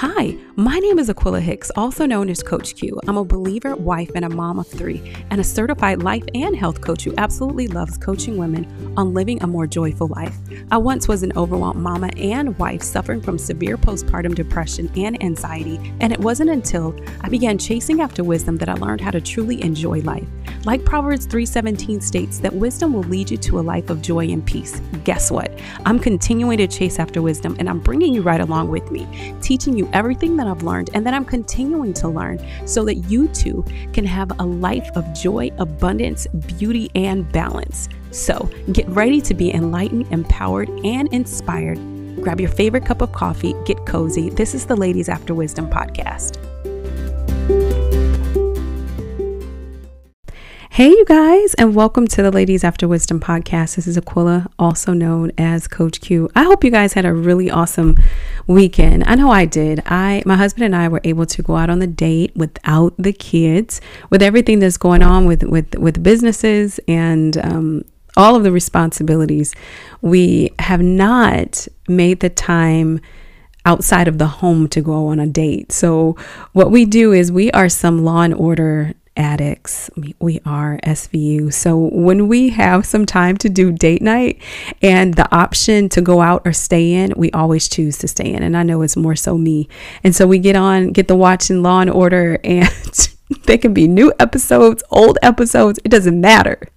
Hi, my name is Aquilla Hicks, also known as Coach Q. I'm a believer, wife, and a mom of three, and a certified life and health coach who absolutely loves coaching women on living a more joyful life. I once was an overwhelmed mama and wife suffering from severe postpartum depression and anxiety, and it wasn't until I began chasing after wisdom that I learned how to truly enjoy life. Like Proverbs 3:17 states that wisdom will lead you to a life of joy and peace. Guess what? I'm continuing to chase after wisdom and I'm bringing you right along with me, teaching you everything that I've learned and that I'm continuing to learn so that you too can have a life of joy, abundance, beauty, and balance. So get ready to be enlightened, empowered, and inspired. Grab your favorite cup of coffee, get cozy. This is the Ladies After Wisdom podcast. Hey, you guys, and welcome to the Ladies After Wisdom podcast. This is Aquilla, also known as Coach Q. I hope you guys had a really awesome weekend. I know I did. I, my husband and I were able to go out on the date without the kids, with everything that's going on with with with businesses and um, all of the responsibilities. We have not made the time outside of the home to go on a date. So what we do is we are some law and order addicts. We are SVU. So when we have some time to do date night and the option to go out or stay in, we always choose to stay in. And I know it's more so me. And so we get on, get the watching Law and Order, and they can be new episodes, old episodes. It doesn't matter.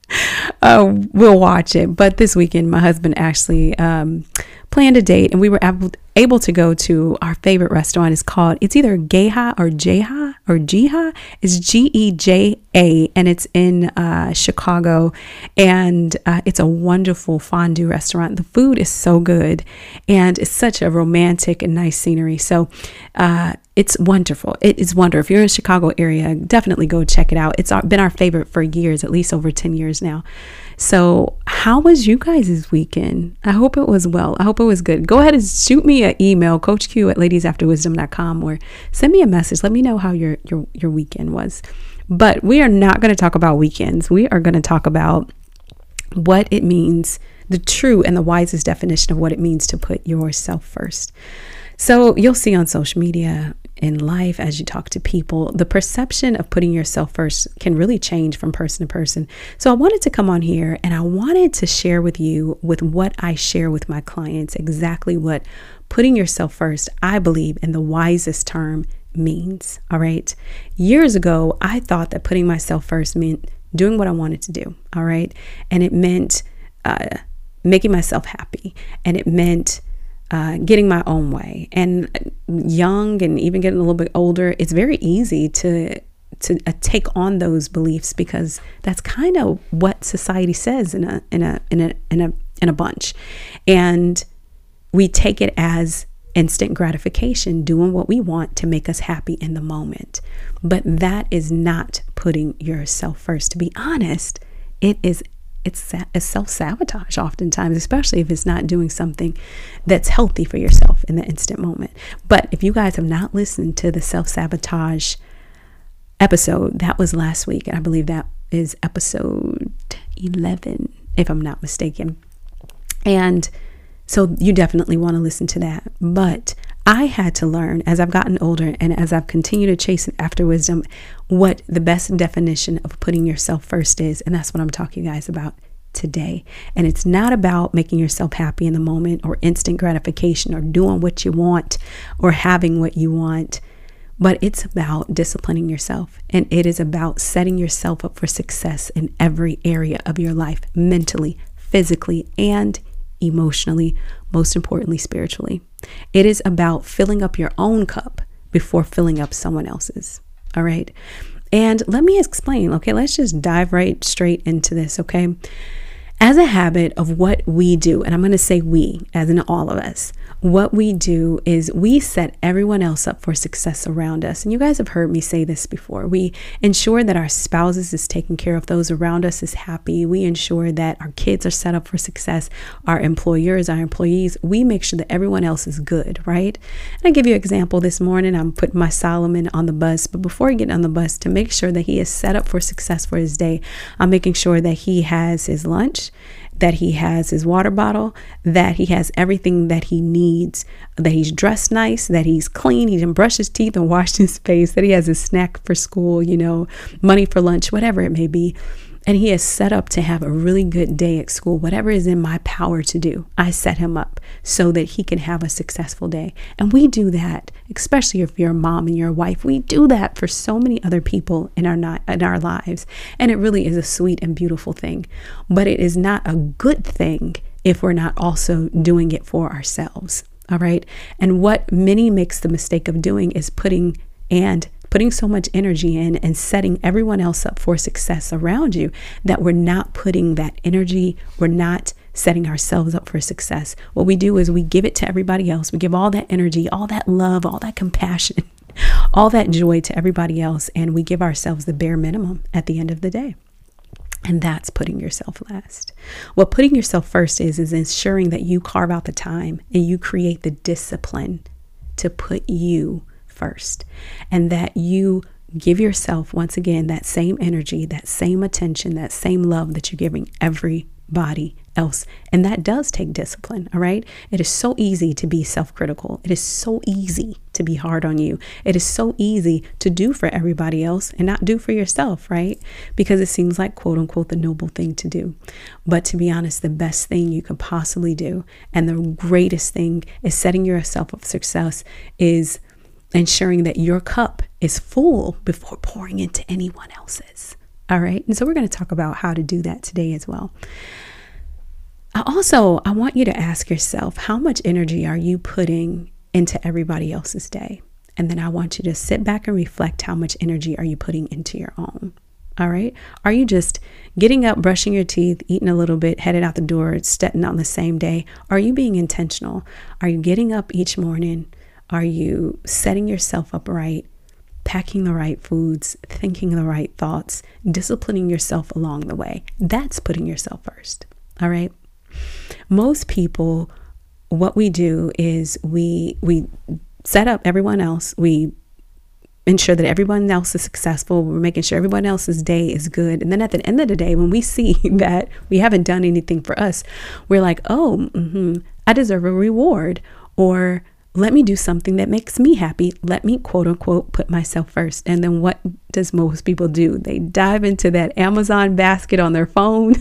Uh, we'll watch it. But this weekend, my husband actually um, planned a date, and we were able, to go to our favorite restaurant. It's called, it's either Geha or Jeha or Jiha. It's G E J A, and it's in uh, Chicago. And uh, it's a wonderful fondue restaurant. The food is so good, and it's such a romantic and nice scenery. So, uh, it's wonderful. It is wonderful. If you're in the Chicago area, definitely go check it out. It's been our favorite for years, at least over 10 years now. So, how was you guys' weekend? I hope it was well. I hope it was good. Go ahead and shoot me an email, coachq at ladiesafterwisdom.com, or send me a message. Let me know how your, your, your weekend was. But we are not going to talk about weekends. We are going to talk about what it means, the true and the wisest definition of what it means to put yourself first. So, you'll see on social media, in life, as you talk to people, the perception of putting yourself first can really change from person to person. So I wanted to come on here and I wanted to share with you with what I share with my clients exactly what putting yourself first, I believe, in the wisest term means. All right. Years ago, I thought that putting myself first meant doing what I wanted to do. All right. And it meant uh, making myself happy. And it meant uh, getting my own way. And young and even getting a little bit older, it's very easy to to uh, take on those beliefs because that's kind of what society says in a in a in a in a in a bunch, and we take it as instant gratification, doing what we want to make us happy in the moment. But that is not putting yourself first. To be honest, it is it's, self sabotage oftentimes, especially if it's not doing something that's healthy for yourself in the instant moment. But if you guys have not listened to the self sabotage episode, that was last week. I believe that is episode 11, if I'm not mistaken. And so you definitely want to listen to that. But I had to learn as I've gotten older and as I've continued to chase after wisdom what the best definition of putting yourself first is. And that's what I'm talking guys about today. And it's not about making yourself happy in the moment or instant gratification or doing what you want or having what you want, but it's about disciplining yourself. And it is about setting yourself up for success in every area of your life, mentally, physically, and emotionally, most importantly, spiritually. It is about filling up your own cup before filling up someone else's. All right. And let me explain. Okay. Let's just dive right straight into this. Okay. As a habit of what we do, and I'm going to say we, as in all of us, what we do is we set everyone else up for success around us. And you guys have heard me say this before. We ensure that our spouses is taken care of, those around us is happy. We ensure that our kids are set up for success, our employers, our employees. We make sure that everyone else is good, right? And I give you an example this morning. I'm putting my Solomon on the bus, but before I get on the bus, to make sure that he is set up for success for his day, I'm making sure that he has his lunch that he has his water bottle, that he has everything that he needs, that he's dressed nice, that he's clean, he didn't brush his teeth and wash his face, that he has a snack for school, you know, money for lunch, whatever it may be and he is set up to have a really good day at school, whatever is in my power to do, I set him up so that he can have a successful day. And we do that, especially if you're a mom and you're a wife. We do that for so many other people in our in our lives, and it really is a sweet and beautiful thing. But it is not a good thing if we're not also doing it for ourselves. All right. And what many makes the mistake of doing is putting and putting so much energy in and setting everyone else up for success around you that we're not putting that energy, we're not setting ourselves up for success. What we do is we give it to everybody else. We give all that energy, all that love, all that compassion, all that joy to everybody else, and we give ourselves the bare minimum at the end of the day. And that's putting yourself last. What putting yourself first is, is ensuring that you carve out the time and you create the discipline to put you first and that you give yourself once again that same energy, that same attention, that same love that you're giving everybody else. And that does take discipline, all right? It is so easy to be self critical. It is so easy to be hard on you. It is so easy to do for everybody else and not do for yourself, right? Because it seems like, quote unquote, the noble thing to do. But to be honest, the best thing you could possibly do and the greatest thing is setting yourself up for success is ensuring that your cup is full before pouring into anyone else's. All right. And so we're going to talk about how to do that today as well. I Also, I want you to ask yourself how much energy are you putting into everybody else's day? And then I want you to sit back and reflect how much energy are you putting into your own? All right. Are you just getting up, brushing your teeth, eating a little bit, headed out the door, stepping on the same day? Are you being intentional? Are you getting up each morning? Are you setting yourself up right, packing the right foods, thinking the right thoughts, disciplining yourself along the way? That's putting yourself first. All right. Most people, what we do is we we set up everyone else. We ensure that everyone else is successful. We're making sure everyone else's day is good. And then at the end of the day, when we see that we haven't done anything for us, we're like, oh, mm-hmm, I deserve a reward. Or let me do something that makes me happy. Let me quote unquote put myself first. And then what does most people do? They dive into that Amazon basket on their phone.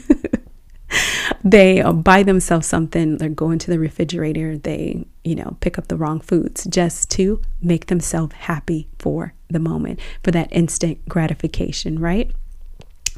they uh, buy themselves something, they go into the refrigerator, they, you know, pick up the wrong foods just to make themselves happy for the moment, for that instant gratification, right?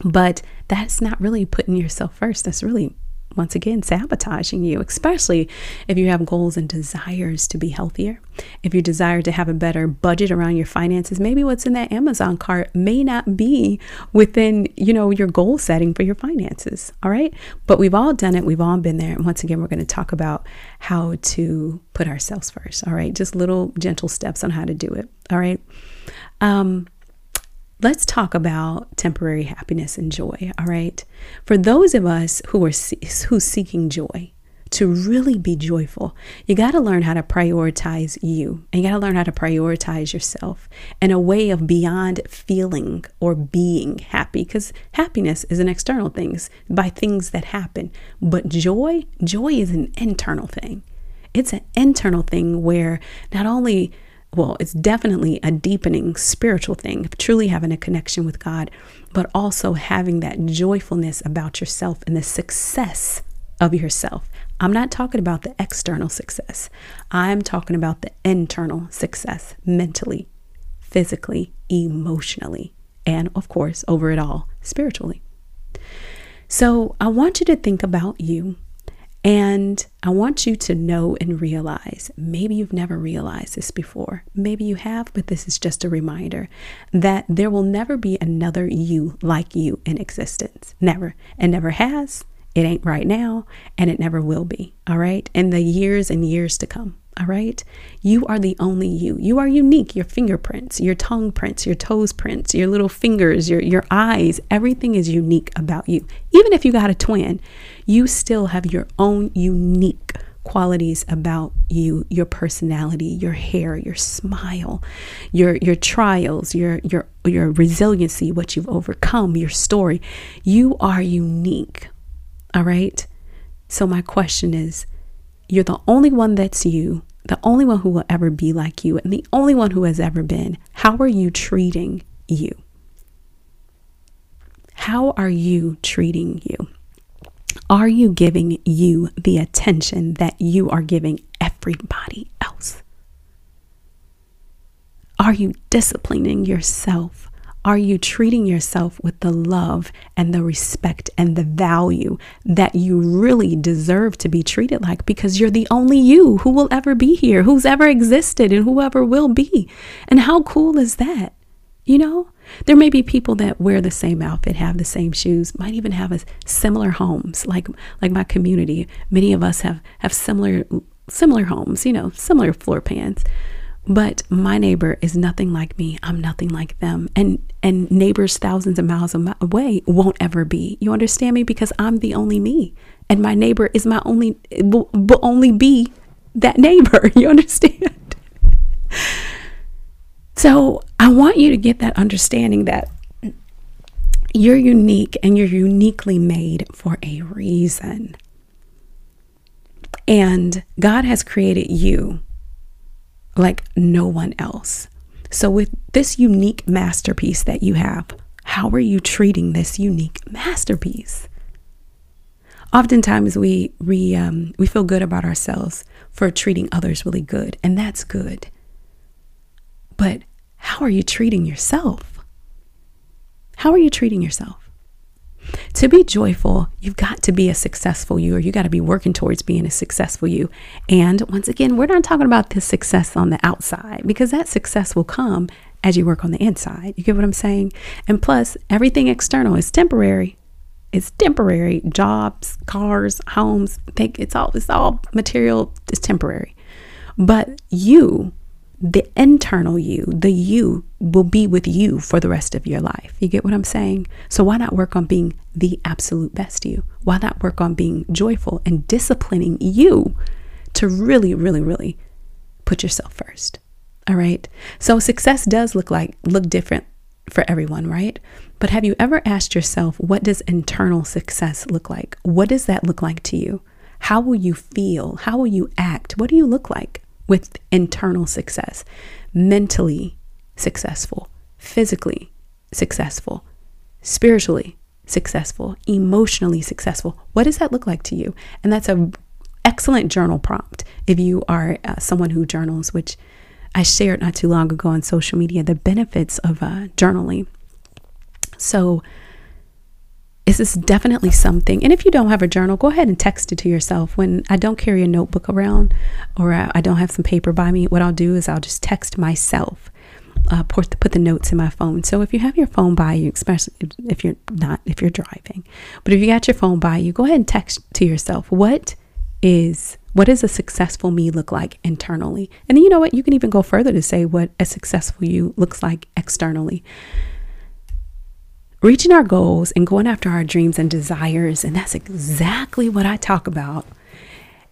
But that's not really putting yourself first. That's really once again sabotaging you, especially if you have goals and desires to be healthier. If you desire to have a better budget around your finances, maybe what's in that Amazon cart may not be within, you know, your goal setting for your finances. All right? But we've all done it. We've all been there. And once again, we're going to talk about how to put ourselves first. All right? Just little gentle steps on how to do it. All right? Um let's talk about temporary happiness and joy, all right? For those of us who are who's seeking joy, to really be joyful, you got to learn how to prioritize you and you got to learn how to prioritize yourself in a way of beyond feeling or being happy because happiness is an external thing by things that happen, but joy, joy is an internal thing. It's an internal thing where not only well, it's definitely a deepening spiritual thing, truly having a connection with God, but also having that joyfulness about yourself and the success of yourself. I'm not talking about the external success, I'm talking about the internal success mentally, physically, emotionally, and of course, over it all, spiritually. So I want you to think about you and I want you to know and realize maybe you've never realized this before. Maybe you have, but this is just a reminder that there will never be another you like you in existence. Never. And never has. It ain't right now. And it never will be. All right. In the years and years to come. All right. You are the only you. You are unique. Your fingerprints, your tongue prints, your toes prints, your little fingers, your, your eyes, everything is unique about you. Even if you got a twin, you still have your own unique qualities about you your personality your hair your smile your your trials your your your resiliency what you've overcome your story you are unique All right. So, my question is you're the only one that's you, the only one who will ever be like you, and the only one who has ever been. How are you treating you? How are you treating you? Are you giving you the attention that you are giving everybody else? Are you disciplining yourself? Are you treating yourself with the love and the respect and the value that you really deserve to be treated like because you're the only you who will ever be here, who's ever existed, and whoever will be? And how cool is that? You know, there may be people that wear the same outfit, have the same shoes, might even have a similar homes, like like my community. Many of us have have similar similar homes, you know, similar floor plans. But my neighbor is nothing like me. I'm nothing like them. And and neighbors thousands of miles away won't ever be. You understand me because I'm the only me. And my neighbor is my only will, will only be that neighbor. You understand? so, I want you to get that understanding that you're unique and you're uniquely made for a reason. And God has created you like no one else. So, with this unique masterpiece that you have, how are you treating this unique masterpiece? Oftentimes, we we um, we feel good about ourselves for treating others really good, and that's good. But how are you treating yourself? How are you treating yourself? To be joyful, you've got to be a successful you, or you got to be working towards being a successful you. And once again, we're not talking about this success on the outside because that success will come as you work on the inside. You get what I'm saying? And plus, everything external is temporary. It's temporary. Jobs, cars, homes, think it's all it's all material is temporary. But you the internal you, the you, will be with you for the rest of your life. You get what I'm saying? So, why not work on being the absolute best you? Why not work on being joyful and disciplining you to really, really, really put yourself first? All right. So, success does look like, look different for everyone, right? But have you ever asked yourself, what does internal success look like? What does that look like to you? How will you feel? How will you act? What do you look like? With internal success, mentally successful, physically successful, spiritually successful, emotionally successful. What does that look like to you? And that's a excellent journal prompt if you are uh, someone who journals, which I shared not too long ago on social media the benefits of uh, journaling. So is this definitely something? And if you don't have a journal, go ahead and text it to yourself. When I don't carry a notebook around or I don't have some paper by me, what I'll do is I'll just text myself. Uh, put, put the notes in my phone. So if you have your phone by you, especially if you're not, if you're driving, but if you got your phone by you, go ahead and text to yourself. What is what does a successful me look like internally? And then you know what? You can even go further to say what a successful you looks like externally reaching our goals and going after our dreams and desires. And that's exactly what I talk about.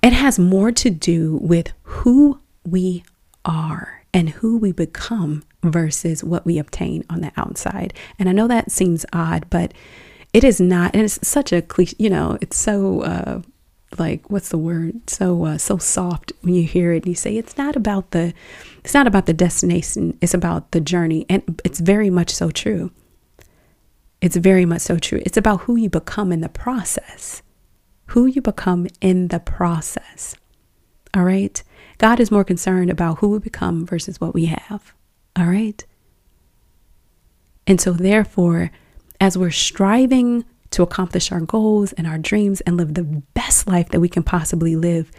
It has more to do with who we are and who we become versus what we obtain on the outside. And I know that seems odd, but it is not. And it's such a cliche, you know, it's so, uh, like what's the word so uh, so soft when you hear it and you say it's not about the it's not about the destination it's about the journey and it's very much so true it's very much so true. It's about who you become in the process. Who you become in the process. All right? God is more concerned about who we become versus what we have. All right? And so, therefore, as we're striving to accomplish our goals and our dreams and live the best life that we can possibly live,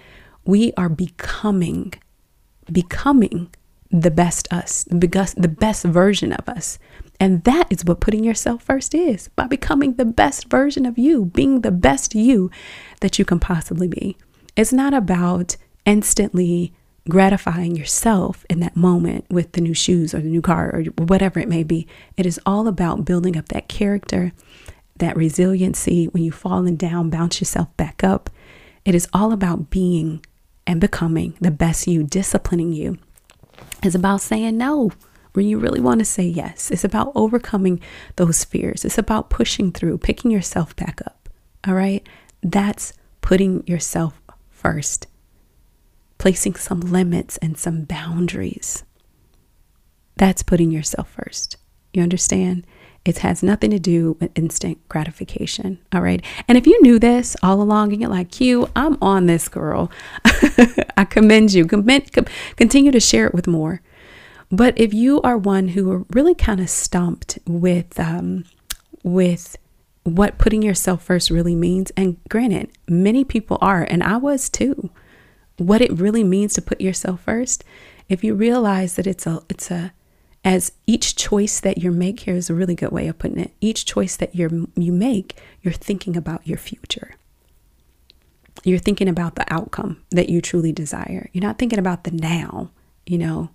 we are becoming, becoming the best us, the best version of us. And that is what putting yourself first is by becoming the best version of you, being the best you that you can possibly be. It's not about instantly gratifying yourself in that moment with the new shoes or the new car or whatever it may be. It is all about building up that character, that resiliency. When you've fallen down, bounce yourself back up. It is all about being and becoming the best you, disciplining you it's about saying no when you really want to say yes. It's about overcoming those fears. It's about pushing through, picking yourself back up. All right. That's putting yourself first, placing some limits and some boundaries. That's putting yourself first. You understand? It has nothing to do with instant gratification. All right. And if you knew this all along and you're like, Q, I'm on this girl, I commend you. Continue to share it with more. But if you are one who are really kind of stumped with, um, with what putting yourself first really means, and granted, many people are, and I was too, what it really means to put yourself first, if you realize that it's a, it's a, as each choice that you make here is a really good way of putting it. Each choice that you you make you're thinking about your future. You're thinking about the outcome that you truly desire. You're not thinking about the now you know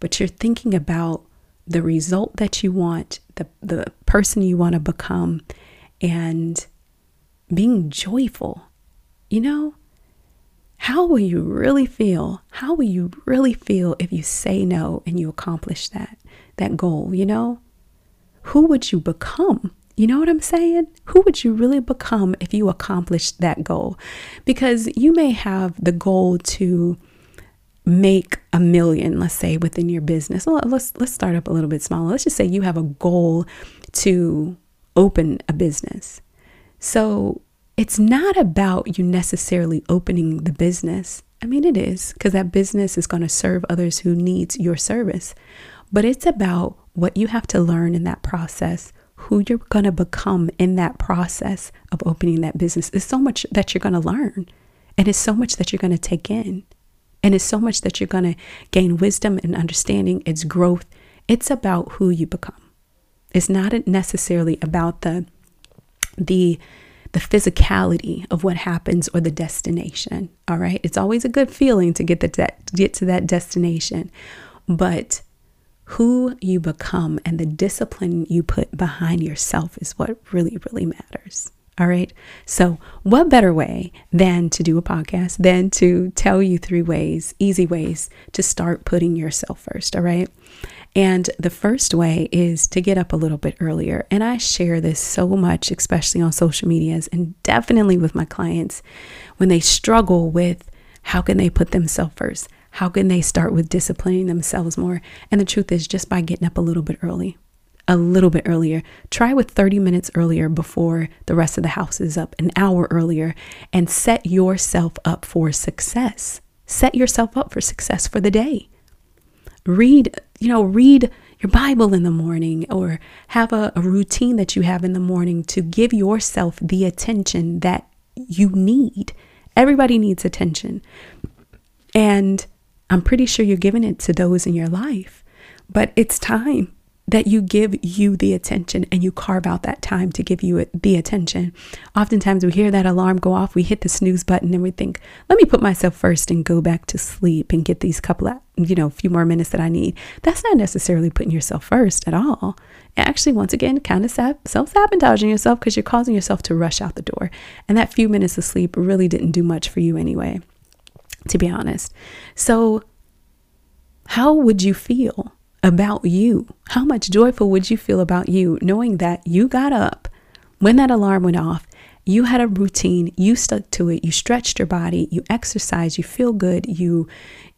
but you're thinking about the result that you want the the person you want to become and being joyful you know how will you really feel? How will you really feel if you say no and you accomplish that that goal, you know? Who would you become? You know what I'm saying? Who would you really become if you accomplished that goal? Because you may have the goal to make a million, let's say, within your business. Well, let's let's start up a little bit smaller. Let's just say you have a goal to open a business. So it's not about you necessarily opening the business. I mean, it is because that business is going to serve others who needs your service. But it's about what you have to learn in that process, who you're going to become in that process of opening that business. It's so much that you're going to learn, and it's so much that you're going to take in, and it's so much that you're going to gain wisdom and understanding. It's growth. It's about who you become. It's not necessarily about the the the physicality of what happens or the destination. All right. It's always a good feeling to get the de- get to that destination. But who you become and the discipline you put behind yourself is what really, really matters. All right. So, what better way than to do a podcast than to tell you three ways, easy ways to start putting yourself first? All right. And the first way is to get up a little bit earlier. And I share this so much, especially on social medias and definitely with my clients when they struggle with how can they put themselves first? How can they start with disciplining themselves more? And the truth is just by getting up a little bit early, a little bit earlier. Try with 30 minutes earlier before the rest of the house is up, an hour earlier, and set yourself up for success. Set yourself up for success for the day read, you know, read your Bible in the morning or have a, a routine that you have in the morning to give yourself the attention that you need. Everybody needs attention. And I'm pretty sure you're giving it to those in your life, but it's time that you give you the attention and you carve out that time to give you the attention. Oftentimes we hear that alarm go off, we hit the snooze button and we think, let me put myself first and go back to sleep and get these couple of, you know, few more minutes that I need. That's not necessarily putting yourself first at all. Actually, once again, kind of self sabotaging yourself because you're causing yourself to rush out the door. And that few minutes of sleep really didn't do much for you anyway, to be honest. So, how would you feel about you? How much joyful would you feel about you knowing that you got up when that alarm went off? You had a routine, you stuck to it, you stretched your body, you exercised, you feel good, you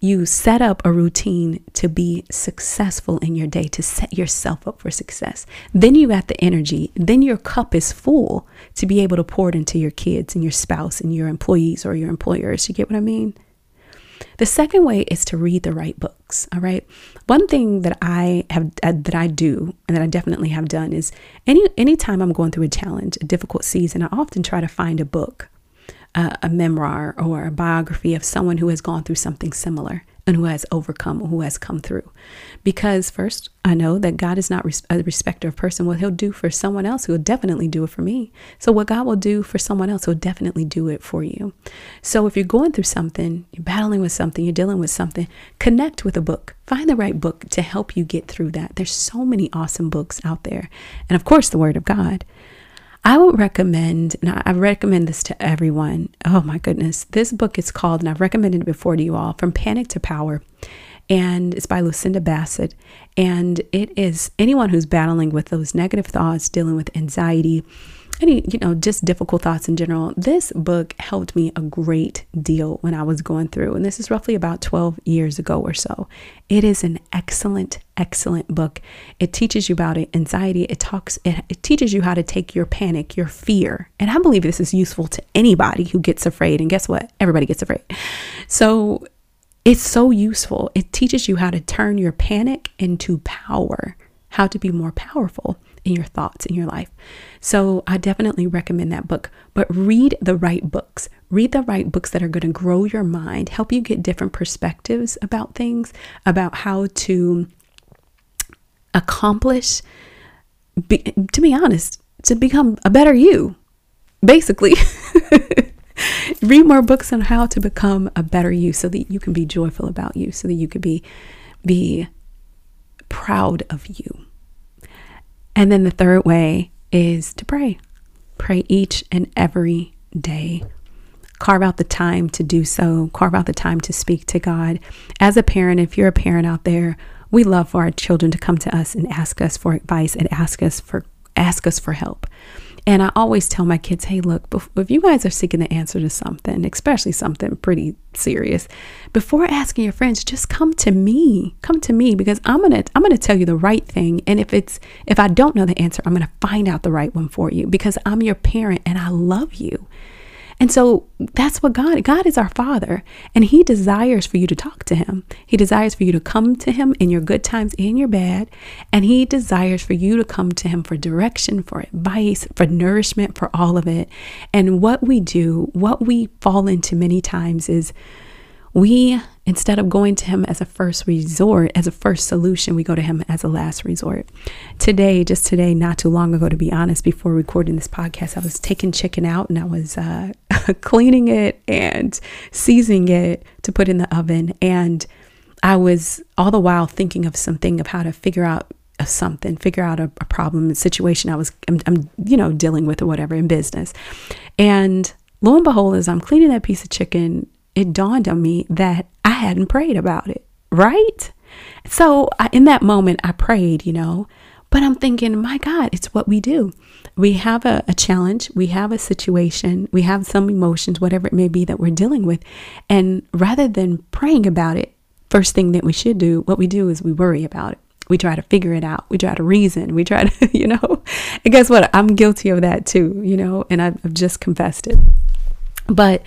you set up a routine to be successful in your day, to set yourself up for success. Then you got the energy, then your cup is full to be able to pour it into your kids and your spouse and your employees or your employers. You get what I mean? The second way is to read the right books. All right. One thing that I have uh, that I do and that I definitely have done is any anytime I'm going through a challenge, a difficult season, I often try to find a book, uh, a memoir, or a biography of someone who has gone through something similar and who has overcome, who has come through. Because first, I know that God is not a respecter of person. What He'll do for someone else, He'll definitely do it for me. So, what God will do for someone else, He'll definitely do it for you. So, if you're going through something, you're battling with something, you're dealing with something, connect with a book. Find the right book to help you get through that. There's so many awesome books out there. And of course, the Word of God. I would recommend, and I recommend this to everyone. Oh my goodness. This book is called, and I've recommended it before to you all, From Panic to Power. And it's by Lucinda Bassett. And it is anyone who's battling with those negative thoughts, dealing with anxiety, any, you know, just difficult thoughts in general. This book helped me a great deal when I was going through, and this is roughly about 12 years ago or so. It is an excellent, excellent book. It teaches you about anxiety. It talks, it, it teaches you how to take your panic, your fear. And I believe this is useful to anybody who gets afraid. And guess what? Everybody gets afraid. So it's so useful. It teaches you how to turn your panic into power, how to be more powerful in your thoughts in your life. So I definitely recommend that book. But read the right books. Read the right books that are going to grow your mind, help you get different perspectives about things, about how to accomplish, be, to be honest, to become a better you, basically. read more books on how to become a better you so that you can be joyful about you, so that you could be be proud of you. And then the third way is to pray. Pray each and every day. Carve out the time to do so. Carve out the time to speak to God. As a parent, if you're a parent out there, we love for our children to come to us and ask us for advice and ask us for ask us for help. And I always tell my kids, hey, look, if you guys are seeking the answer to something, especially something pretty serious, before asking your friends, just come to me. Come to me because I'm gonna I'm gonna tell you the right thing. And if it's if I don't know the answer, I'm gonna find out the right one for you because I'm your parent and I love you. And so that's what God, God is our Father, and He desires for you to talk to Him. He desires for you to come to Him in your good times and your bad. And He desires for you to come to Him for direction, for advice, for nourishment, for all of it. And what we do, what we fall into many times is we instead of going to him as a first resort as a first solution we go to him as a last resort. Today just today not too long ago to be honest before recording this podcast i was taking chicken out and i was uh, cleaning it and seasoning it to put in the oven. And i was all the while thinking of something of how to figure out something figure out a, a problem a situation i was I'm, I'm you know dealing with or whatever in business. And lo and behold as i'm cleaning that piece of chicken it dawned on me that I hadn't prayed about it, right? So I, in that moment, I prayed, you know, but I'm thinking, my God, it's what we do. We have a, a, challenge, we have a situation, we have some emotions, whatever it may be that we're dealing with. And rather than praying about it, first thing that we should do, what we do is we worry about it. We try to figure it out. We try to reason. We try to, you know, and guess what? I'm guilty of that too, you know, and I've, I've just confessed it. But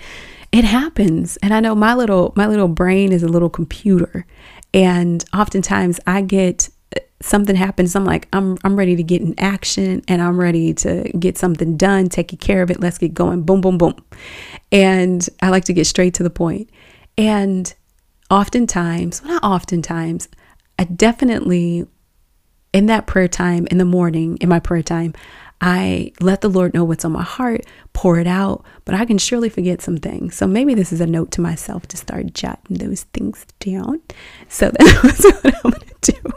it happens. And i know my little my little brain is a little computer. And oftentimes i get uh, something happens. I'm like i'm i'm ready to get in action and i'm ready to get something done taking care of it. Let's get going. Boom boom boom. And i like to get straight to the point. And oftentimes well not oftentimes i definitely in that prayer time in the morning in my prayer time I let the Lord know what's on my heart, pour it out, but I can surely forget some things. So maybe this is a note to myself to start jotting those things down. So that's what I'm going to do.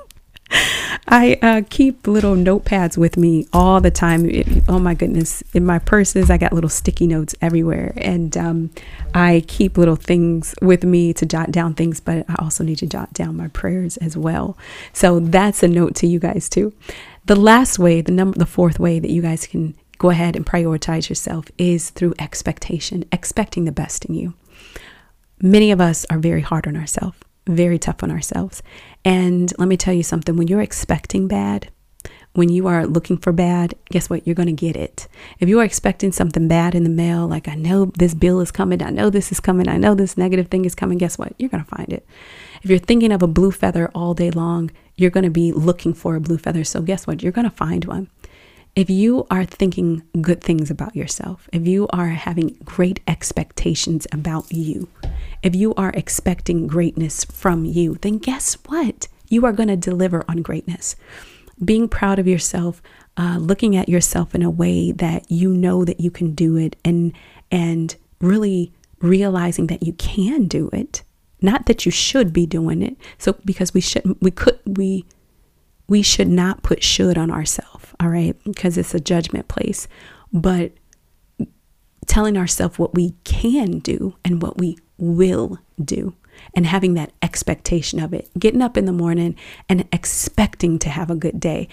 I uh, keep little notepads with me all the time. It, oh my goodness. In my purses, I got little sticky notes everywhere. And um, I keep little things with me to jot down things, but I also need to jot down my prayers as well. So that's a note to you guys too. The last way, the number the fourth way that you guys can go ahead and prioritize yourself is through expectation, expecting the best in you. Many of us are very hard on ourselves, very tough on ourselves. And let me tell you something when you're expecting bad, when you are looking for bad, guess what? You're going to get it. If you are expecting something bad in the mail, like I know this bill is coming, I know this is coming, I know this negative thing is coming, guess what? You're going to find it. If you're thinking of a blue feather all day long, you're going to be looking for a blue feather. So, guess what? You're going to find one. If you are thinking good things about yourself, if you are having great expectations about you, if you are expecting greatness from you, then guess what? You are going to deliver on greatness. Being proud of yourself, uh, looking at yourself in a way that you know that you can do it, and and really realizing that you can do it not that you should be doing it. So because we shouldn't, we could, we, we should not put should on ourselves, all right? Because it's a judgment place. But telling ourselves what we can do and what we will do and having that expectation of it. Getting up in the morning and expecting to have a good day.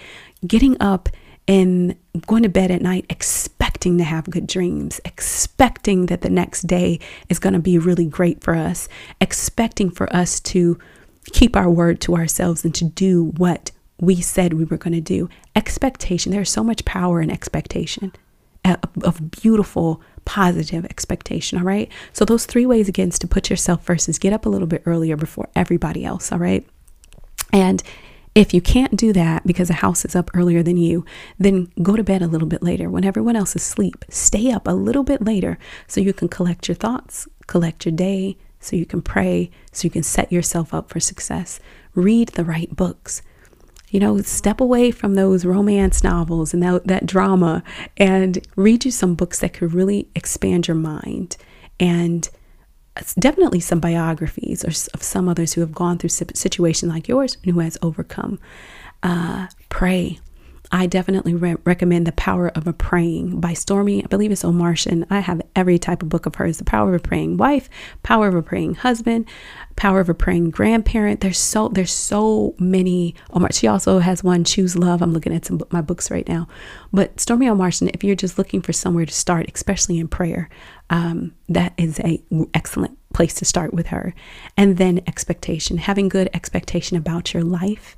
Getting up and going to bed at night expecting expecting to have good dreams, expecting that the next day is going to be really great for us, expecting for us to keep our word to ourselves and to do what we said we were going to do. Expectation. There's so much power in expectation, of beautiful, positive expectation. All right. So, those three ways again to put yourself first is get up a little bit earlier before everybody else. All right. And if you can't do that because the house is up earlier than you, then go to bed a little bit later when everyone else is asleep. Stay up a little bit later so you can collect your thoughts, collect your day, so you can pray, so you can set yourself up for success. Read the right books. You know, step away from those romance novels and that, that drama and read you some books that could really expand your mind and definitely some biographies or of some others who have gone through situations like yours and who has overcome. Uh, pray. I definitely re- recommend The Power of a Praying by Stormie. I believe it's Omartian. I have every type of book of hers The Power of a Praying Wife, Power of a Praying Husband, Power of a Praying Grandparent. There's so there's so many. Omar, she also has one, Choose Love. I'm looking at some my books right now. But Stormie Omartian, if you're just looking for somewhere to start, especially in prayer, um, that is a excellent place to start with her. And then expectation, having good expectation about your life,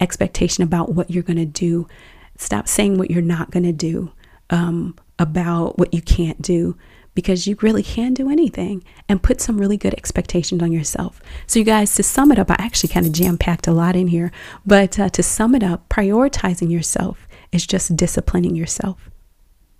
expectation about what you're going to do. Stop saying what you're not going to do, um, about what you can't do, because you really can do anything and put some really good expectations on yourself. So, you guys, to sum it up, I actually kind of jam packed a lot in here, but uh, to sum it up, prioritizing yourself is just disciplining yourself.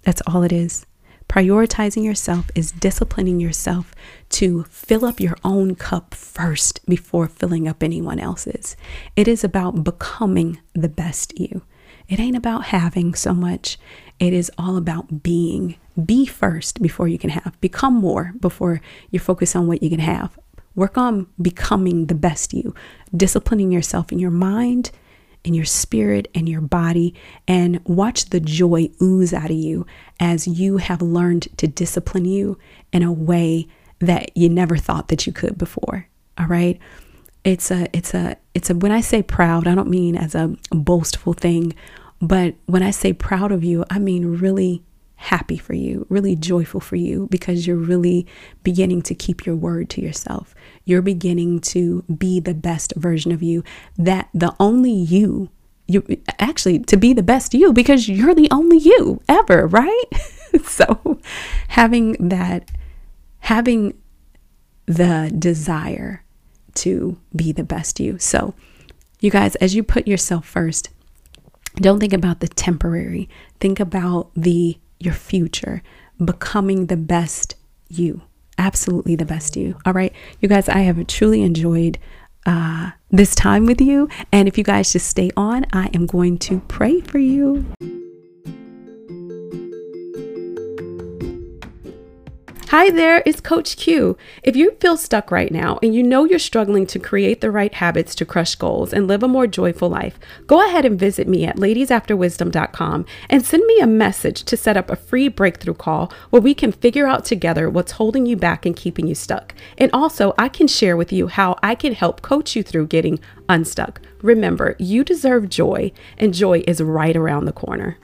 That's all it is. Prioritizing yourself is disciplining yourself to fill up your own cup first before filling up anyone else's. It is about becoming the best you. It ain't about having so much. It is all about being. Be first before you can have. Become more before you focus on what you can have. Work on becoming the best you, disciplining yourself in your mind, in your spirit and your body and watch the joy ooze out of you as you have learned to discipline you in a way that you never thought that you could before. All right? It's a it's a it's a when I say proud, I don't mean as a boastful thing, but when I say proud of you, I mean really happy for you, really joyful for you because you're really beginning to keep your word to yourself. You're beginning to be the best version of you that the only you you actually to be the best you because you're the only you ever, right? so having that having the desire to be the best you. So you guys as you put yourself first, don't think about the temporary. Think about the your future, becoming the best you, absolutely the best you. All right, you guys, I have truly enjoyed uh, this time with you. And if you guys just stay on, I am going to pray for you. Hi there, it's Coach Q. If you feel stuck right now and you know you're struggling to create the right habits to crush goals and live a more joyful life, go ahead and visit me at ladiesafterwisdom.com and send me a message to set up a free breakthrough call where we can figure out together what's holding you back and keeping you stuck. And also, I can share with you how I can help coach you through getting unstuck. Remember, you deserve joy, and joy is right around the corner.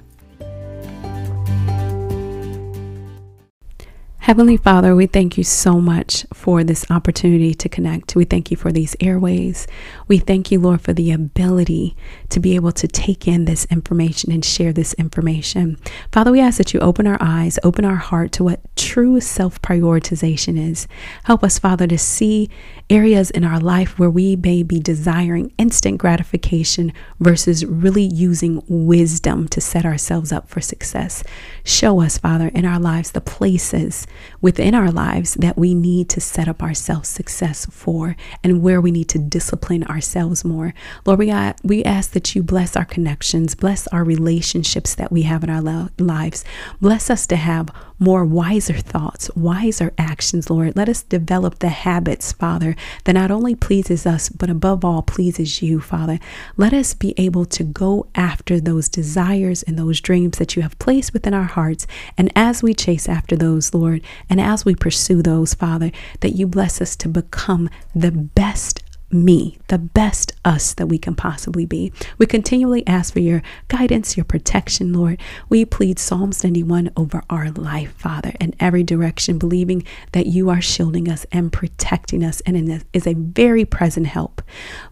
Heavenly Father, we thank you so much for this opportunity to connect. We thank you for these airways. We thank you, Lord, for the ability to be able to take in this information and share this information. Father, we ask that you open our eyes, open our heart to what true self prioritization is. Help us, Father, to see areas in our life where we may be desiring instant gratification versus really using wisdom to set ourselves up for success. Show us, Father, in our lives the places within our lives that we need to set up ourselves success for and where we need to discipline ourselves more. Lord, we, got, we ask that you bless our connections, bless our relationships that we have in our lives. Bless us to have more wiser thoughts, wiser actions, Lord. Let us develop the habits, Father, that not only pleases us, but above all pleases you, Father. Let us be able to go after those desires and those dreams that you have placed within our hearts. And as we chase after those, Lord, and as we pursue those, Father, that you bless us to become the best me, the best us that we can possibly be. We continually ask for your guidance, your protection, Lord. We plead Psalms 91 over our life, Father, in every direction, believing that you are shielding us and protecting us and is a very present help.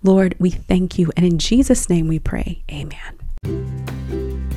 Lord, we thank you. And in Jesus' name we pray. Amen.